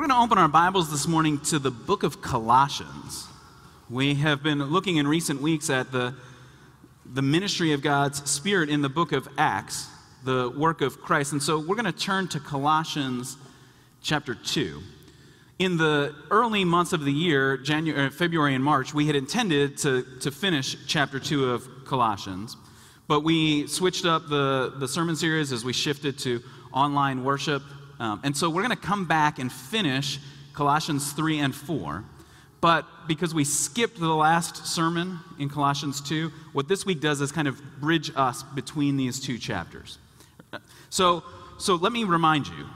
We're going to open our Bibles this morning to the book of Colossians. We have been looking in recent weeks at the, the ministry of God's Spirit in the book of Acts, the work of Christ. And so we're going to turn to Colossians chapter 2. In the early months of the year, January, uh, February and March, we had intended to, to finish chapter 2 of Colossians, but we switched up the, the sermon series as we shifted to online worship um, and so we're going to come back and finish Colossians 3 and 4. But because we skipped the last sermon in Colossians 2, what this week does is kind of bridge us between these two chapters. So, so let me remind you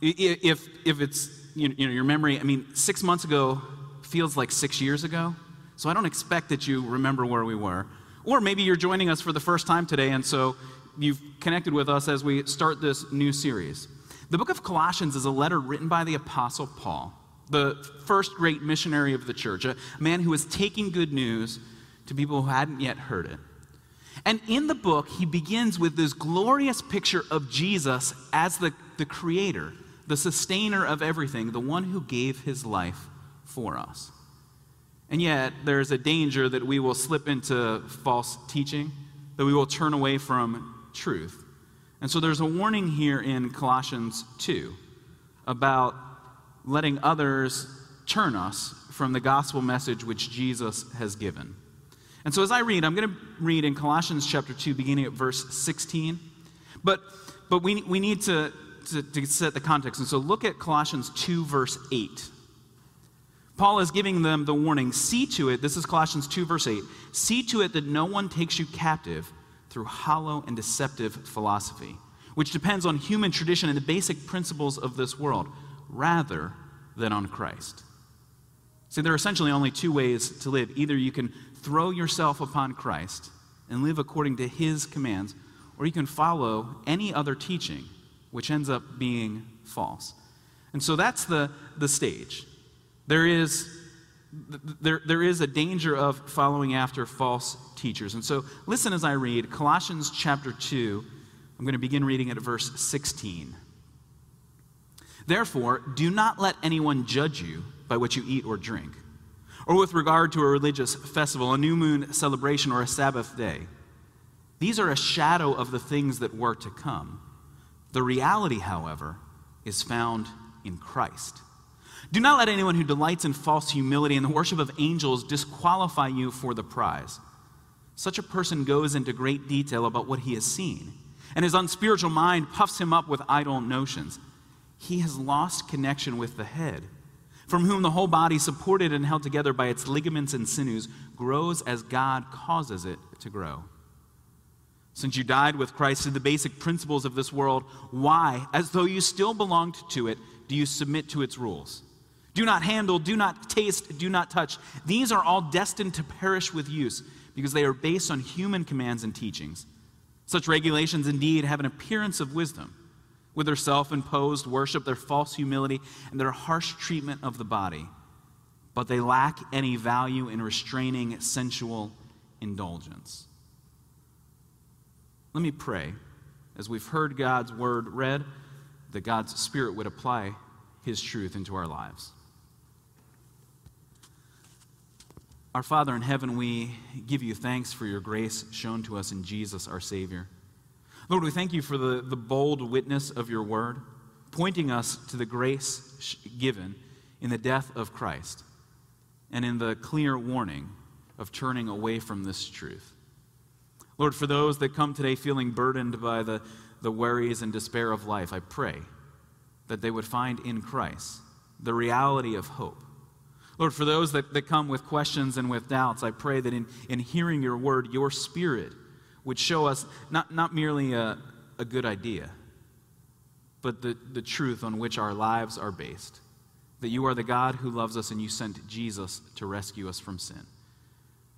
if, if it's you know, your memory, I mean, six months ago feels like six years ago. So I don't expect that you remember where we were. Or maybe you're joining us for the first time today, and so you've connected with us as we start this new series. The book of Colossians is a letter written by the Apostle Paul, the first great missionary of the church, a man who was taking good news to people who hadn't yet heard it. And in the book, he begins with this glorious picture of Jesus as the, the creator, the sustainer of everything, the one who gave his life for us. And yet, there's a danger that we will slip into false teaching, that we will turn away from truth. And so there's a warning here in Colossians 2 about letting others turn us from the gospel message which Jesus has given. And so as I read, I'm going to read in Colossians chapter 2, beginning at verse 16. But, but we, we need to, to, to set the context. And so look at Colossians 2, verse 8. Paul is giving them the warning see to it, this is Colossians 2, verse 8, see to it that no one takes you captive through hollow and deceptive philosophy, which depends on human tradition and the basic principles of this world, rather than on Christ. See, there are essentially only two ways to live. Either you can throw yourself upon Christ and live according to his commands, or you can follow any other teaching, which ends up being false. And so that's the, the stage. There is there, there is a danger of following after false teachers. And so listen as I read Colossians chapter 2. I'm going to begin reading at verse 16. Therefore, do not let anyone judge you by what you eat or drink, or with regard to a religious festival, a new moon celebration, or a Sabbath day. These are a shadow of the things that were to come. The reality, however, is found in Christ. Do not let anyone who delights in false humility and the worship of angels disqualify you for the prize. Such a person goes into great detail about what he has seen, and his unspiritual mind puffs him up with idle notions. He has lost connection with the head, from whom the whole body, supported and held together by its ligaments and sinews, grows as God causes it to grow. Since you died with Christ to the basic principles of this world, why, as though you still belonged to it, do you submit to its rules? Do not handle, do not taste, do not touch. These are all destined to perish with use because they are based on human commands and teachings. Such regulations indeed have an appearance of wisdom with their self imposed worship, their false humility, and their harsh treatment of the body. But they lack any value in restraining sensual indulgence. Let me pray as we've heard God's word read, that God's Spirit would apply His truth into our lives. Our Father in heaven, we give you thanks for your grace shown to us in Jesus, our Savior. Lord, we thank you for the, the bold witness of your word, pointing us to the grace given in the death of Christ and in the clear warning of turning away from this truth. Lord, for those that come today feeling burdened by the, the worries and despair of life, I pray that they would find in Christ the reality of hope Lord, for those that, that come with questions and with doubts, I pray that in, in hearing your word, your spirit would show us not, not merely a, a good idea, but the, the truth on which our lives are based. That you are the God who loves us and you sent Jesus to rescue us from sin.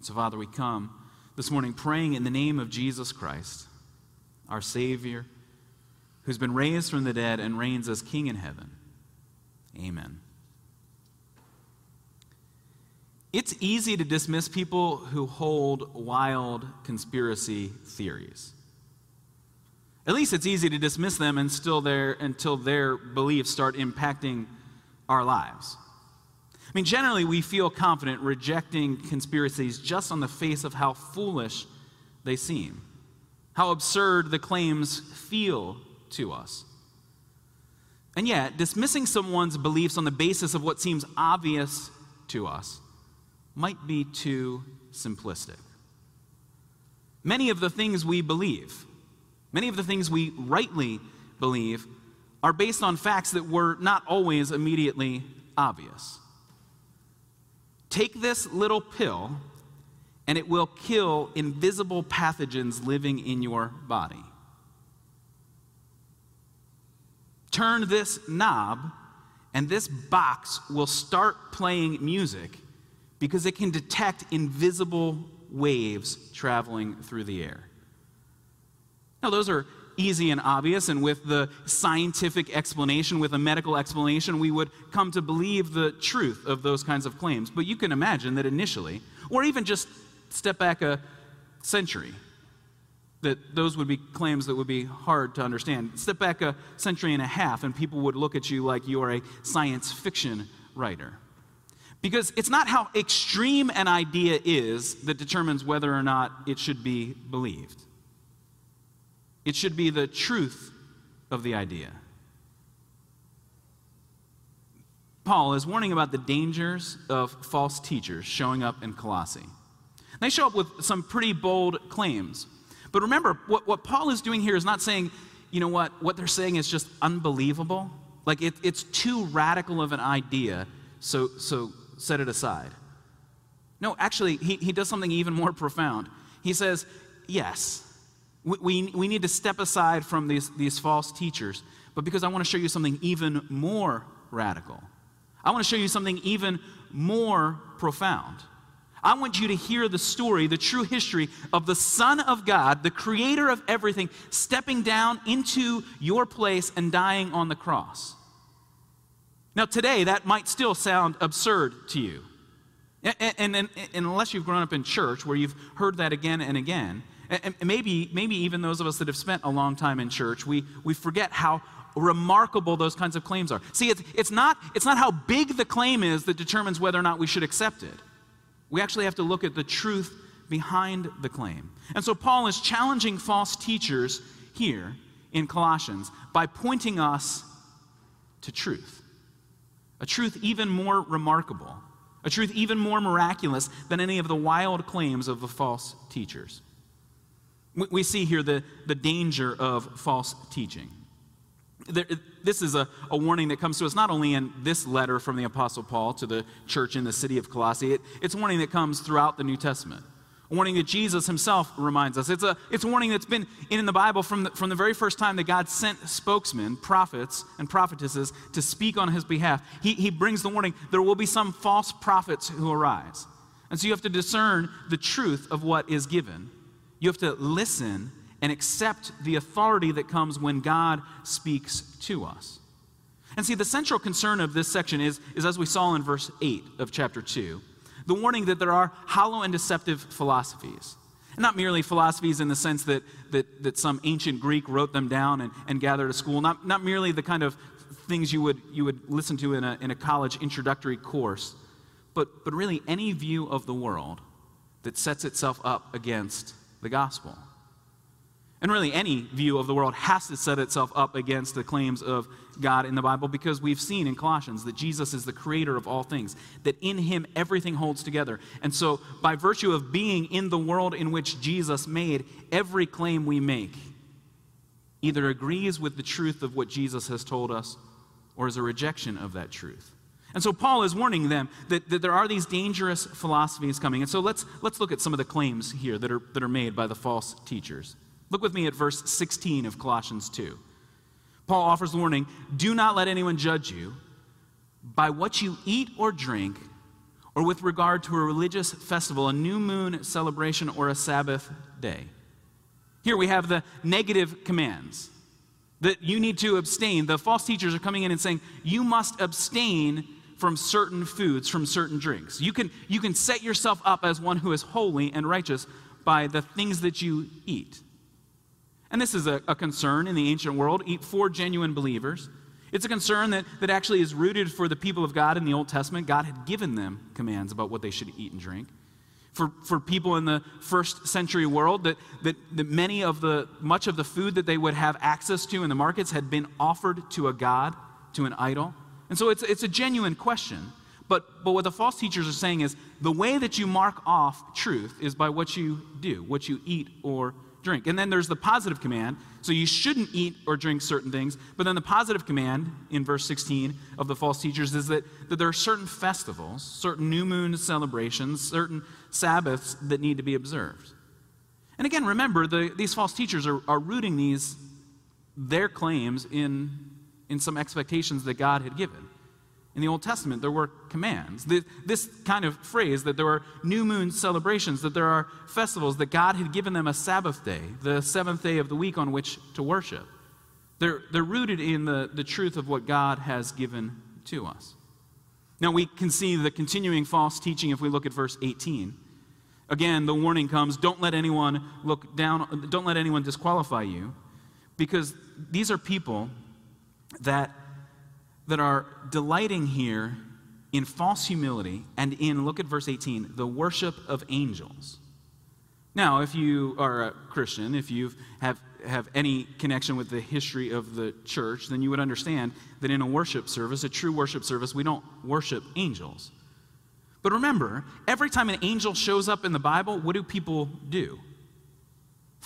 So, Father, we come this morning praying in the name of Jesus Christ, our Savior, who's been raised from the dead and reigns as King in heaven. Amen. It's easy to dismiss people who hold wild conspiracy theories. At least it's easy to dismiss them until their, until their beliefs start impacting our lives. I mean, generally, we feel confident rejecting conspiracies just on the face of how foolish they seem, how absurd the claims feel to us. And yet, dismissing someone's beliefs on the basis of what seems obvious to us might be too simplistic. Many of the things we believe, many of the things we rightly believe, are based on facts that were not always immediately obvious. Take this little pill, and it will kill invisible pathogens living in your body. Turn this knob, and this box will start playing music because it can detect invisible waves traveling through the air. Now, those are easy and obvious, and with the scientific explanation, with a medical explanation, we would come to believe the truth of those kinds of claims. But you can imagine that initially, or even just step back a century, that those would be claims that would be hard to understand. Step back a century and a half, and people would look at you like you are a science fiction writer. Because it's not how extreme an idea is that determines whether or not it should be believed. It should be the truth of the idea. Paul is warning about the dangers of false teachers showing up in Colossae. They show up with some pretty bold claims. But remember, what, what Paul is doing here is not saying, you know what, what they're saying is just unbelievable. Like it, it's too radical of an idea, so, so set it aside. No, actually, he, he does something even more profound. He says, yes, we, we, need to step aside from these, these false teachers, but because I want to show you something even more radical. I want to show you something even more profound. I want you to hear the story, the true history of the Son of God, the creator of everything, stepping down into your place and dying on the cross. Now, today, that might still sound absurd to you. And, and, and, unless you've grown up in church where you've heard that again and again, and maybe, maybe even those of us that have spent a long time in church, we, we forget how remarkable those kinds of claims are. See, it's, it's, not, it's not how big the claim is that determines whether or not we should accept it. We actually have to look at the truth behind the claim. And so Paul is challenging false teachers here in Colossians by pointing us to truth. A truth even more remarkable, a truth even more miraculous than any of the wild claims of the false teachers. We see here the, the danger of false teaching. There, this is a, a warning that comes to us not only in this letter from the Apostle Paul to the church in the city of Colossae, it, it's a warning that comes throughout the New Testament. A warning that Jesus himself reminds us. It's a, it's a warning that's been in the Bible from the, from the very first time that God sent spokesmen, prophets, and prophetesses to speak on his behalf. He, he brings the warning there will be some false prophets who arise. And so you have to discern the truth of what is given. You have to listen and accept the authority that comes when God speaks to us. And see, the central concern of this section is, is as we saw in verse 8 of chapter 2, the warning that there are hollow and deceptive philosophies. And not merely philosophies in the sense that, that, that some ancient Greek wrote them down and, and gathered a school, not, not merely the kind of things you would, you would listen to in a, in a college introductory course, but, but really any view of the world that sets itself up against the gospel. And really, any view of the world has to set itself up against the claims of God in the Bible because we've seen in Colossians that Jesus is the creator of all things, that in him everything holds together. And so, by virtue of being in the world in which Jesus made, every claim we make either agrees with the truth of what Jesus has told us or is a rejection of that truth. And so Paul is warning them that, that there are these dangerous philosophies coming. And so let's, let's look at some of the claims here that are, that are made by the false teachers. Look with me at verse 16 of Colossians 2. Paul offers warning do not let anyone judge you by what you eat or drink, or with regard to a religious festival, a new moon celebration, or a Sabbath day. Here we have the negative commands that you need to abstain. The false teachers are coming in and saying, you must abstain from certain foods, from certain drinks. You can, you can set yourself up as one who is holy and righteous by the things that you eat. And this is a, a concern in the ancient world for genuine believers. It's a concern that, that actually is rooted for the people of God in the Old Testament. God had given them commands about what they should eat and drink. For, for people in the first century world, that, that, that many of the, much of the food that they would have access to in the markets had been offered to a God, to an idol. And so it's, it's a genuine question. But, but what the false teachers are saying is the way that you mark off truth is by what you do, what you eat or drink. And then there's the positive command. So you shouldn't eat or drink certain things. But then the positive command in verse 16 of the false teachers is that, that there are certain festivals, certain new moon celebrations, certain Sabbaths that need to be observed. And again, remember, the, these false teachers are, are rooting these, their claims in, in some expectations that God had given. In the Old Testament, there were commands. This kind of phrase that there are new moon celebrations, that there are festivals, that God had given them a Sabbath day, the seventh day of the week on which to worship. They're, they're rooted in the, the truth of what God has given to us. Now, we can see the continuing false teaching if we look at verse 18. Again, the warning comes don't let anyone look down, don't let anyone disqualify you, because these are people that that are delighting here in false humility and in, look at verse 18, the worship of angels. Now, if you are a Christian, if you have, have any connection with the history of the church, then you would understand that in a worship service, a true worship service, we don't worship angels. But remember, every time an angel shows up in the Bible, what do people do?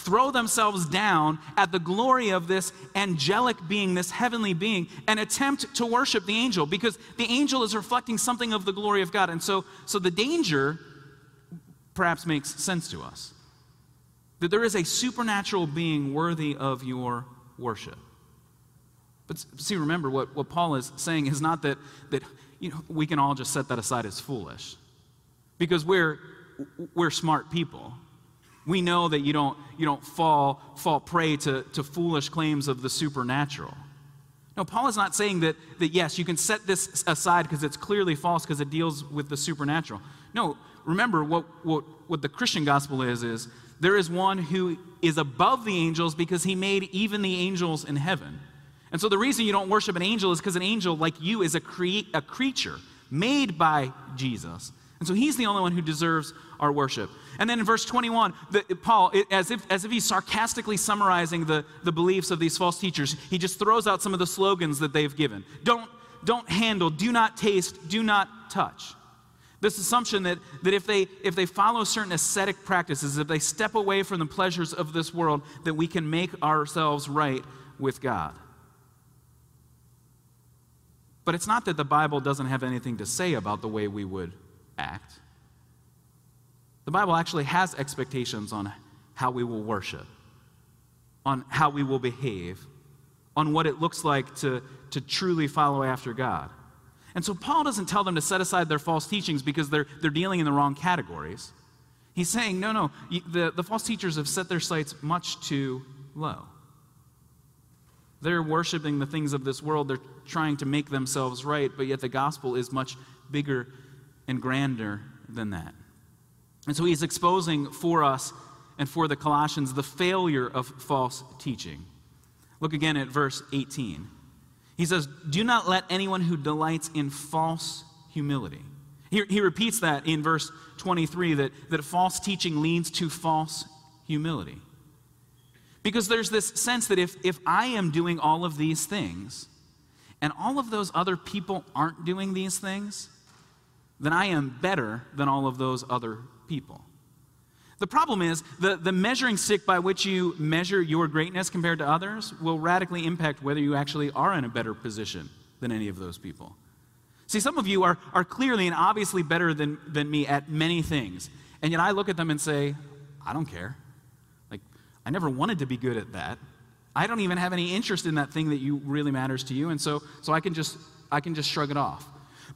Throw themselves down at the glory of this angelic being, this heavenly being, and attempt to worship the angel because the angel is reflecting something of the glory of God. And so, so the danger perhaps makes sense to us that there is a supernatural being worthy of your worship. But see, remember what, what Paul is saying is not that, that you know, we can all just set that aside as foolish because we're, we're smart people. We know that you don't, you don't fall, fall prey to, to foolish claims of the supernatural. No, Paul is not saying that, that yes, you can set this aside because it's clearly false because it deals with the supernatural. No, remember what, what, what the Christian gospel is, is there is one who is above the angels because he made even the angels in heaven. And so the reason you don't worship an angel is because an angel, like you, is a, cre- a creature made by Jesus. And so he's the only one who deserves our worship. And then in verse 21, the, Paul, it, as, if, as if he's sarcastically summarizing the, the beliefs of these false teachers, he just throws out some of the slogans that they've given. Don't, don't handle, do not taste, do not touch. This assumption that, that if, they, if they follow certain ascetic practices, if they step away from the pleasures of this world, that we can make ourselves right with God. But it's not that the Bible doesn't have anything to say about the way we would act. The Bible actually has expectations on how we will worship, on how we will behave, on what it looks like to, to truly follow after God. And so Paul doesn't tell them to set aside their false teachings because they're, they're dealing in the wrong categories. He's saying, no, no, the, the false teachers have set their sights much too low. They're worshiping the things of this world. They're trying to make themselves right, but yet the gospel is much bigger and grander than that. And so he's exposing for us and for the Colossians the failure of false teaching. Look again at verse 18. He says, Do not let anyone who delights in false humility. He, he repeats that in verse 23 that, that false teaching leads to false humility. Because there's this sense that if, if I am doing all of these things and all of those other people aren't doing these things, then I am better than all of those other people. The problem is the, the measuring stick by which you measure your greatness compared to others will radically impact whether you actually are in a better position than any of those people. See, some of you are, are clearly and obviously better than, than me at many things. And yet I look at them and say, I don't care. Like, I never wanted to be good at that. I don't even have any interest in that thing that you really matters to you. And so, so I can just I can just shrug it off.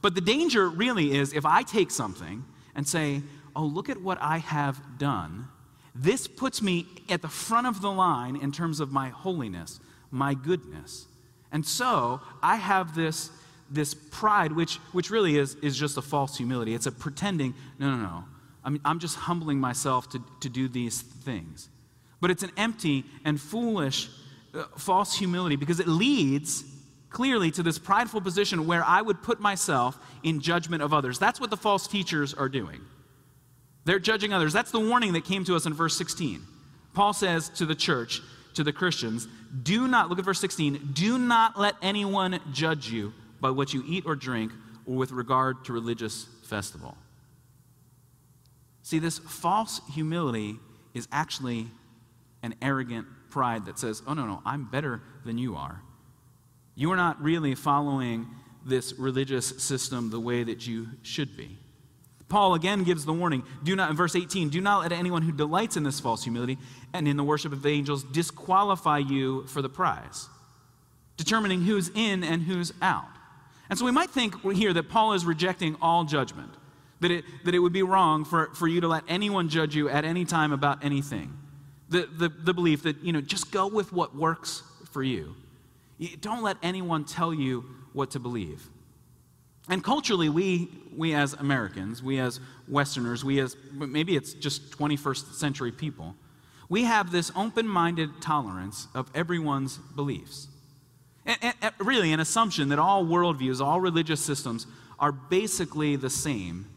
But the danger really is if I take something and say, oh, look at what I have done. This puts me at the front of the line in terms of my holiness, my goodness. And so I have this, this pride, which, which really is, is just a false humility. It's a pretending, no, no, no. I'm, I'm just humbling myself to, to do these things. But it's an empty and foolish uh, false humility because it leads clearly to this prideful position where I would put myself in judgment of others. That's what the false teachers are doing. They're judging others. That's the warning that came to us in verse 16. Paul says to the church, to the Christians, do not, look at verse 16, do not let anyone judge you by what you eat or drink or with regard to religious festival. See, this false humility is actually an arrogant pride that says, oh, no, no, I'm better than you are. You are not really following this religious system the way that you should be. Paul again gives the warning do not, in verse 18, do not let anyone who delights in this false humility and in the worship of the angels disqualify you for the prize, determining who's in and who's out. And so we might think here that Paul is rejecting all judgment, that it, that it would be wrong for, for you to let anyone judge you at any time about anything. The, the, the belief that, you know, just go with what works for you. Don't let anyone tell you what to believe. And culturally, we, we as Americans, we as Westerners, we as maybe it's just 21st century people, we have this open minded tolerance of everyone's beliefs. And, and, and really, an assumption that all worldviews, all religious systems are basically the same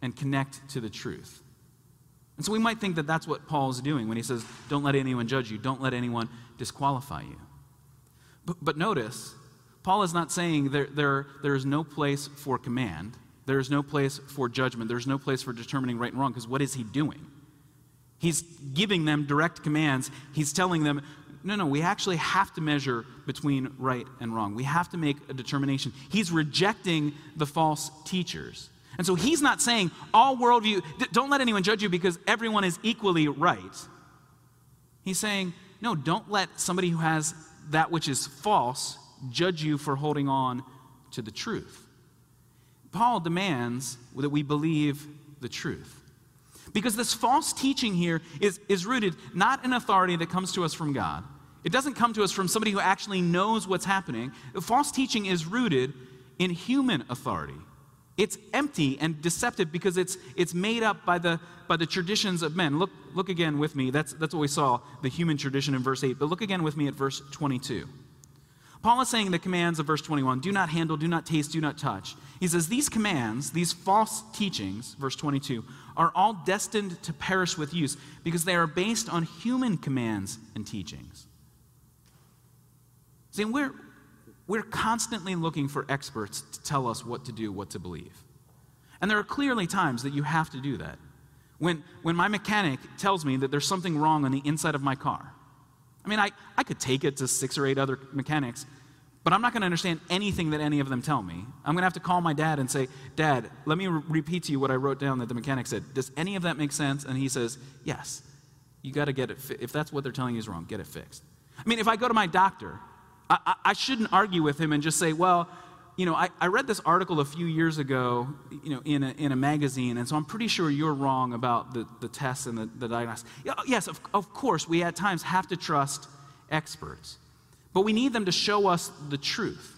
and connect to the truth. And so we might think that that's what Paul's doing when he says, Don't let anyone judge you, don't let anyone disqualify you. But, notice, Paul is not saying there, there, there is no place for command, there is no place for judgment, there's no place for determining right and wrong, because what is he doing? He's giving them direct commands. He's telling them, no, no, we actually have to measure between right and wrong. We have to make a determination. He's rejecting the false teachers. And so he's not saying all worldview, don't let anyone judge you because everyone is equally right. He's saying, no, don't let somebody who has that which is false judge you for holding on to the truth. Paul demands that we believe the truth. Because this false teaching here is, is rooted not in authority that comes to us from God. It doesn't come to us from somebody who actually knows what's happening. The false teaching is rooted in human authority. It's empty and deceptive because it's, it's made up by the, by the traditions of men. Look, look again with me. That's, that's what we saw, the human tradition in verse 8. But look again with me at verse 22. Paul is saying the commands of verse 21 do not handle, do not taste, do not touch. He says these commands, these false teachings, verse 22, are all destined to perish with use because they are based on human commands and teachings. See, we're, we're constantly looking for experts to tell us what to do, what to believe. And there are clearly times that you have to do that. When, when my mechanic tells me that there's something wrong on the inside of my car, I mean, I, I could take it to six or eight other mechanics, but I'm not going to understand anything that any of them tell me. I'm going to have to call my dad and say, Dad, let me re- repeat to you what I wrote down that the mechanic said. Does any of that make sense? And he says, Yes. You got to get it. Fi- if that's what they're telling you is wrong, get it fixed. I mean, if I go to my doctor, I, I, shouldn't argue with him and just say, Well, you know, I, I, read this article a few years ago, you know, in a, in a magazine, and so I'm pretty sure you're wrong about the, the tests and the, the diagnosis. Oh, yes, of, of course, we at times have to trust experts, but we need them to show us the truth.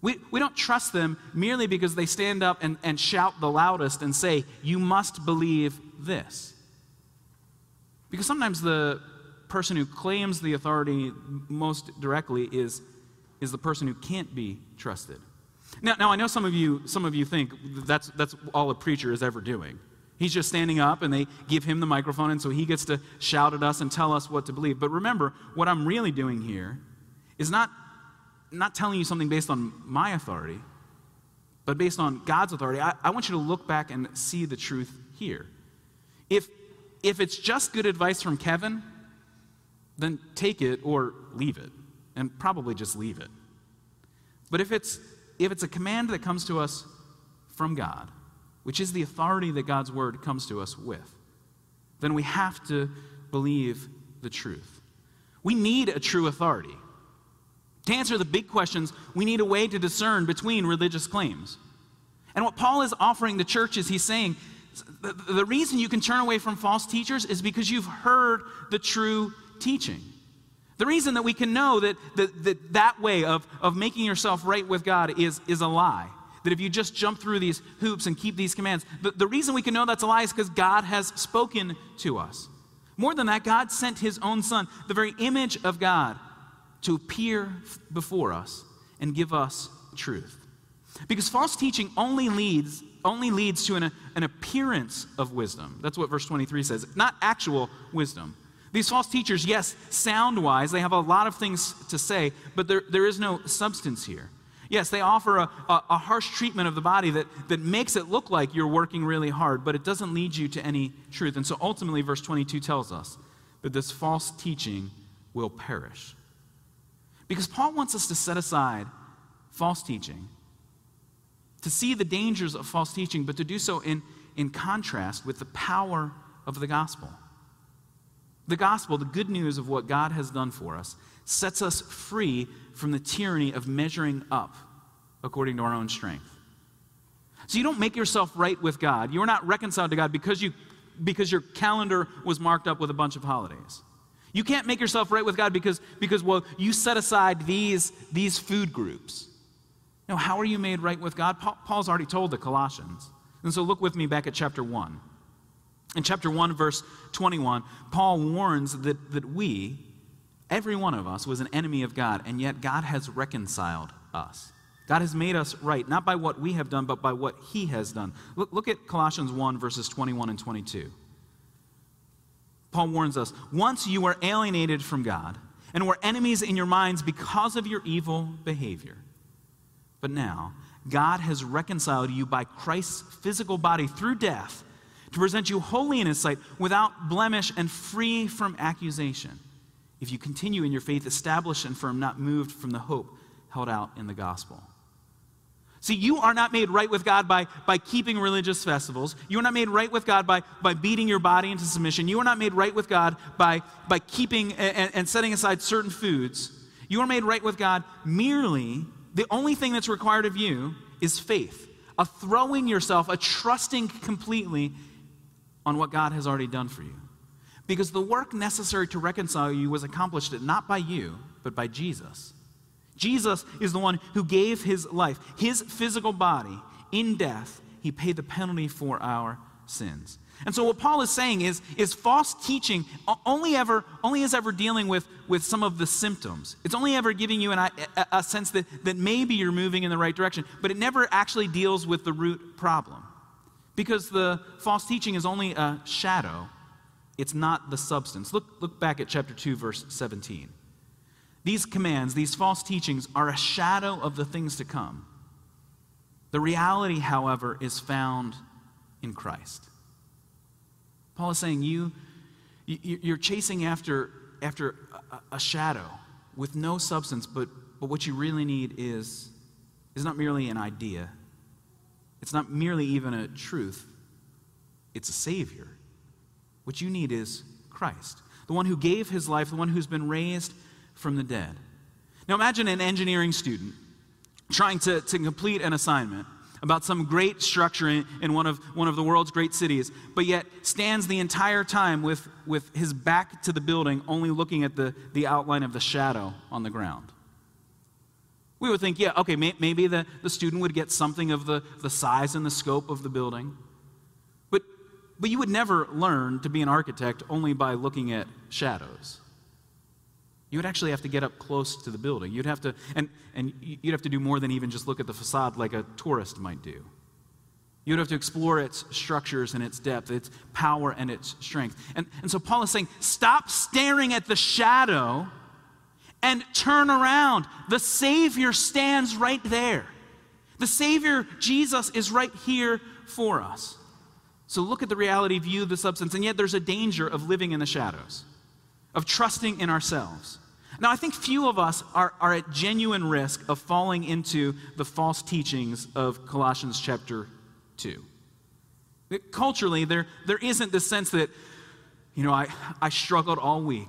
We, we don't trust them merely because they stand up and, and shout the loudest and say, You must believe this. Because sometimes the person who claims the authority most directly is is the person who can't be trusted. Now, now I know some of you, some of you think that's, that's all a preacher is ever doing. He's just standing up and they give him the microphone, and so he gets to shout at us and tell us what to believe. But remember, what I'm really doing here is not, not telling you something based on my authority, but based on God's authority. I, I want you to look back and see the truth here. If, if it's just good advice from Kevin, then take it or leave it and probably just leave it. But if it's, if it's a command that comes to us from God, which is the authority that God's word comes to us with, then we have to believe the truth. We need a true authority. To answer the big questions, we need a way to discern between religious claims. And what Paul is offering the church is he's saying the, the reason you can turn away from false teachers is because you've heard the true teaching. The reason that we can know that that, that, that way of, of making yourself right with God is, is a lie. That if you just jump through these hoops and keep these commands, the, the reason we can know that's a lie is because God has spoken to us. More than that, God sent his own son, the very image of God, to appear before us and give us truth. Because false teaching only leads only leads to an, an appearance of wisdom. That's what verse 23 says, not actual wisdom. These false teachers, yes, sound wise, they have a lot of things to say, but there, there is no substance here. Yes, they offer a, a, a, harsh treatment of the body that, that makes it look like you're working really hard, but it doesn't lead you to any truth. And so ultimately, verse 22 tells us that this false teaching will perish. Because Paul wants us to set aside false teaching, to see the dangers of false teaching, but to do so in, in contrast with the power of the gospel. The gospel, the good news of what God has done for us, sets us free from the tyranny of measuring up according to our own strength. So you don't make yourself right with God. You're not reconciled to God because, you, because your calendar was marked up with a bunch of holidays. You can't make yourself right with God because, because well, you set aside these, these food groups. Now, how are you made right with God? Paul, Paul's already told the Colossians. And so look with me back at chapter 1. In chapter 1, verse 21, Paul warns that, that we, every one of us, was an enemy of God, and yet God has reconciled us. God has made us right, not by what we have done, but by what He has done. Look, look at Colossians 1, verses 21 and 22. Paul warns us once you were alienated from God and were enemies in your minds because of your evil behavior. But now, God has reconciled you by Christ's physical body through death to present you holy in His sight, without blemish and free from accusation. If you continue in your faith, established and firm, not moved from the hope held out in the gospel. See, you are not made right with God by, by keeping religious festivals. You are not made right with God by, by beating your body into submission. You are not made right with God by, by keeping and, and setting aside certain foods. You are made right with God merely, the only thing that's required of you is faith, a throwing yourself, a trusting completely on what God has already done for you. Because the work necessary to reconcile you was accomplished not by you, but by Jesus. Jesus is the one who gave his life, his physical body, in death. He paid the penalty for our sins. And so what Paul is saying is, is false teaching only ever only is ever dealing with, with some of the symptoms. It's only ever giving you an, a, a sense that, that maybe you're moving in the right direction, but it never actually deals with the root problem. Because the false teaching is only a shadow, it's not the substance. Look, look back at chapter 2, verse 17. These commands, these false teachings, are a shadow of the things to come. The reality, however, is found in Christ. Paul is saying you, you're chasing after, after a, shadow with no substance, but, but what you really need is, is not merely an idea, it's not merely even a truth, it's a Savior. What you need is Christ, the one who gave his life, the one who's been raised from the dead. Now imagine an engineering student trying to, to complete an assignment about some great structure in, in, one, of, one of the world's great cities, but yet stands the entire time with, with his back to the building, only looking at the, the outline of the shadow on the ground. We would think, yeah, okay, may, maybe the, the student would get something of the, the size and the scope of the building. But, but you would never learn to be an architect only by looking at shadows. You would actually have to get up close to the building. You'd have to, and, and you'd have to do more than even just look at the facade like a tourist might do. You'd have to explore its structures and its depth, its power and its strength. And, and so Paul is saying, stop staring at the shadow and turn around. The Savior stands right there. The Savior, Jesus, is right here for us. So look at the reality, view the substance, and yet there's a danger of living in the shadows, of trusting in ourselves. Now, I think few of us are, are at genuine risk of falling into the false teachings of Colossians chapter 2. Culturally, there, there isn't the sense that, you know, I, I struggled all week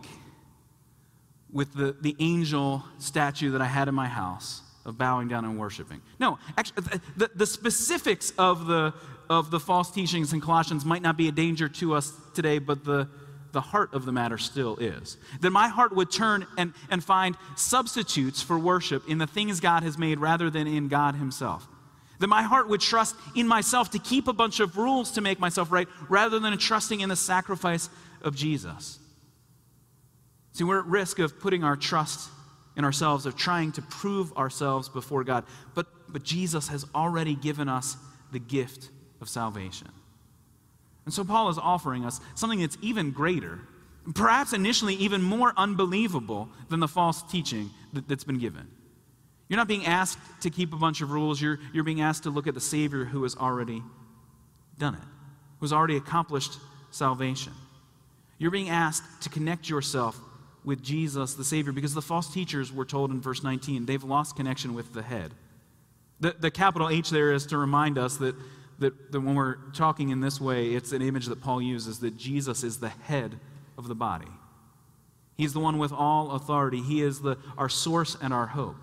with the, the angel statue that I had in my house of bowing down and worshiping. No, actually, the, the specifics of the, of the false teachings in Colossians might not be a danger to us today, but the, the heart of the matter still is. That my heart would turn and, and find substitutes for worship in the things God has made rather than in God Himself. That my heart would trust in myself to keep a bunch of rules to make myself right rather than trusting in the sacrifice of Jesus. See, we're at risk of putting our trust in ourselves of trying to prove ourselves before God. But, but Jesus has already given us the gift of salvation. And so Paul is offering us something that's even greater, perhaps initially even more unbelievable than the false teaching that, has been given. You're not being asked to keep a bunch of rules, you're, you're being asked to look at the Savior who has already done it, who's already accomplished salvation. You're being asked to connect yourself with Jesus, the Savior, because the false teachers were told in verse 19 they've lost connection with the head. The, the capital H there is to remind us that, that, that when we're talking in this way, it's an image that Paul uses that Jesus is the head of the body. He's the one with all authority. He is the, our source and our hope.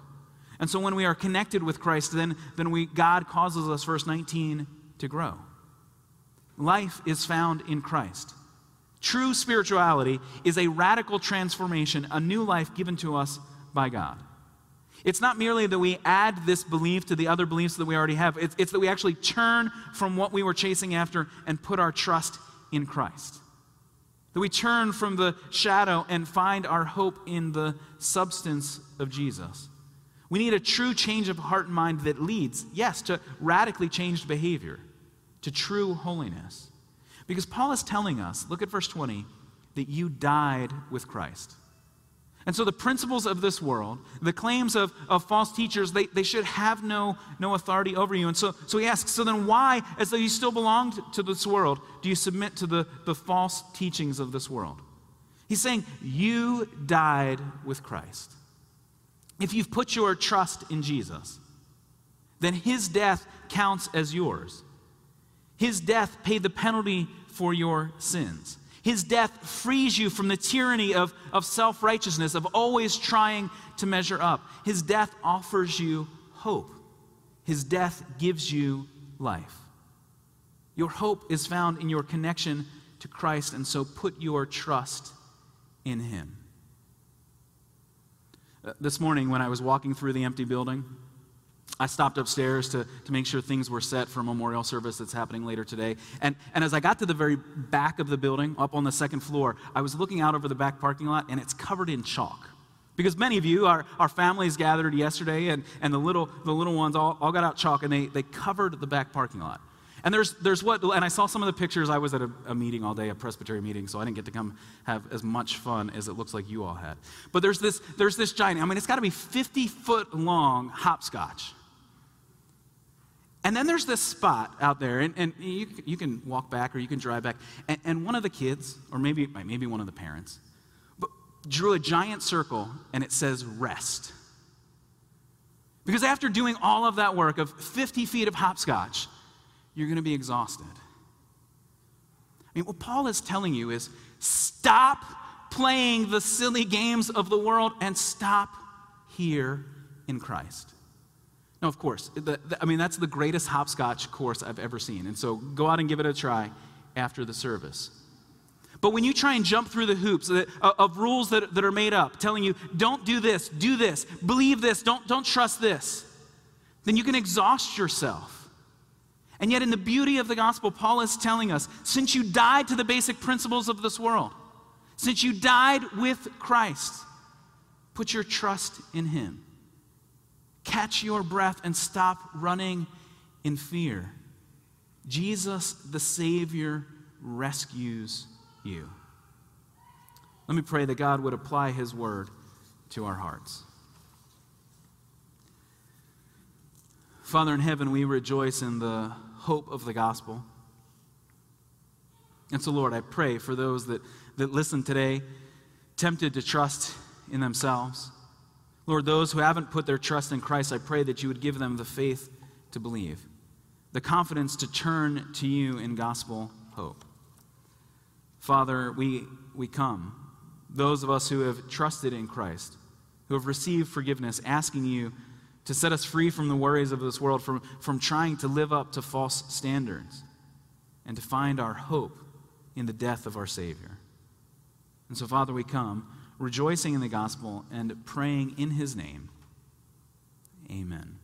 And so when we are connected with Christ, then, then we, God causes us, verse 19, to grow. Life is found in Christ. True spirituality is a radical transformation, a new life given to us by God. It's not merely that we add this belief to the other beliefs that we already have, it's, it's, that we actually turn from what we were chasing after and put our trust in Christ. That we turn from the shadow and find our hope in the substance of Jesus. We need a true change of heart and mind that leads, yes, to radically changed behavior, to true holiness. Because Paul is telling us, look at verse 20, that you died with Christ. And so the principles of this world, the claims of, of false teachers, they, they should have no, no authority over you. And so, so he asks, so then why, as though you still belonged to this world, do you submit to the, the false teachings of this world? He's saying, you died with Christ. If you've put your trust in Jesus, then his death counts as yours. His death paid the penalty for your sins. His death frees you from the tyranny of, of self righteousness, of always trying to measure up. His death offers you hope. His death gives you life. Your hope is found in your connection to Christ, and so put your trust in Him. Uh, this morning, when I was walking through the empty building, I stopped upstairs to, to make sure things were set for a memorial service that's happening later today. And, and as I got to the very back of the building, up on the second floor, I was looking out over the back parking lot, and it's covered in chalk. Because many of you, our, our families gathered yesterday, and, and the, little, the little ones all, all got out chalk, and they, they covered the back parking lot. And there's, there's what, and I saw some of the pictures. I was at a, a, meeting all day, a Presbyterian meeting, so I didn't get to come have as much fun as it looks like you all had. But there's this, there's this giant, I mean, it's got to be 50 foot long hopscotch. And then there's this spot out there, and, and you, you can walk back or you can drive back. And, and one of the kids, or maybe, maybe one of the parents, drew a giant circle and it says rest. Because after doing all of that work of 50 feet of hopscotch, you're going to be exhausted. I mean, what Paul is telling you is stop playing the silly games of the world and stop here in Christ. Now, of course, the, the, I mean, that's the greatest hopscotch course I've ever seen. And so go out and give it a try after the service. But when you try and jump through the hoops of, uh, of rules that, that are made up, telling you, don't do this, do this, believe this, don't, don't trust this, then you can exhaust yourself. And yet, in the beauty of the gospel, Paul is telling us since you died to the basic principles of this world, since you died with Christ, put your trust in him. Catch your breath and stop running in fear. Jesus, the Savior, rescues you. Let me pray that God would apply His word to our hearts. Father in heaven, we rejoice in the hope of the gospel. And so, Lord, I pray for those that, that listen today, tempted to trust in themselves Lord, those who haven't put their trust in Christ, I pray that you would give them the faith to believe, the confidence to turn to you in gospel hope. Father, we, we come, those of us who have trusted in Christ, who have received forgiveness, asking you to set us free from the worries of this world, from, from trying to live up to false standards, and to find our hope in the death of our Savior. And so, Father, we come rejoicing in the gospel and praying in his name. Amen.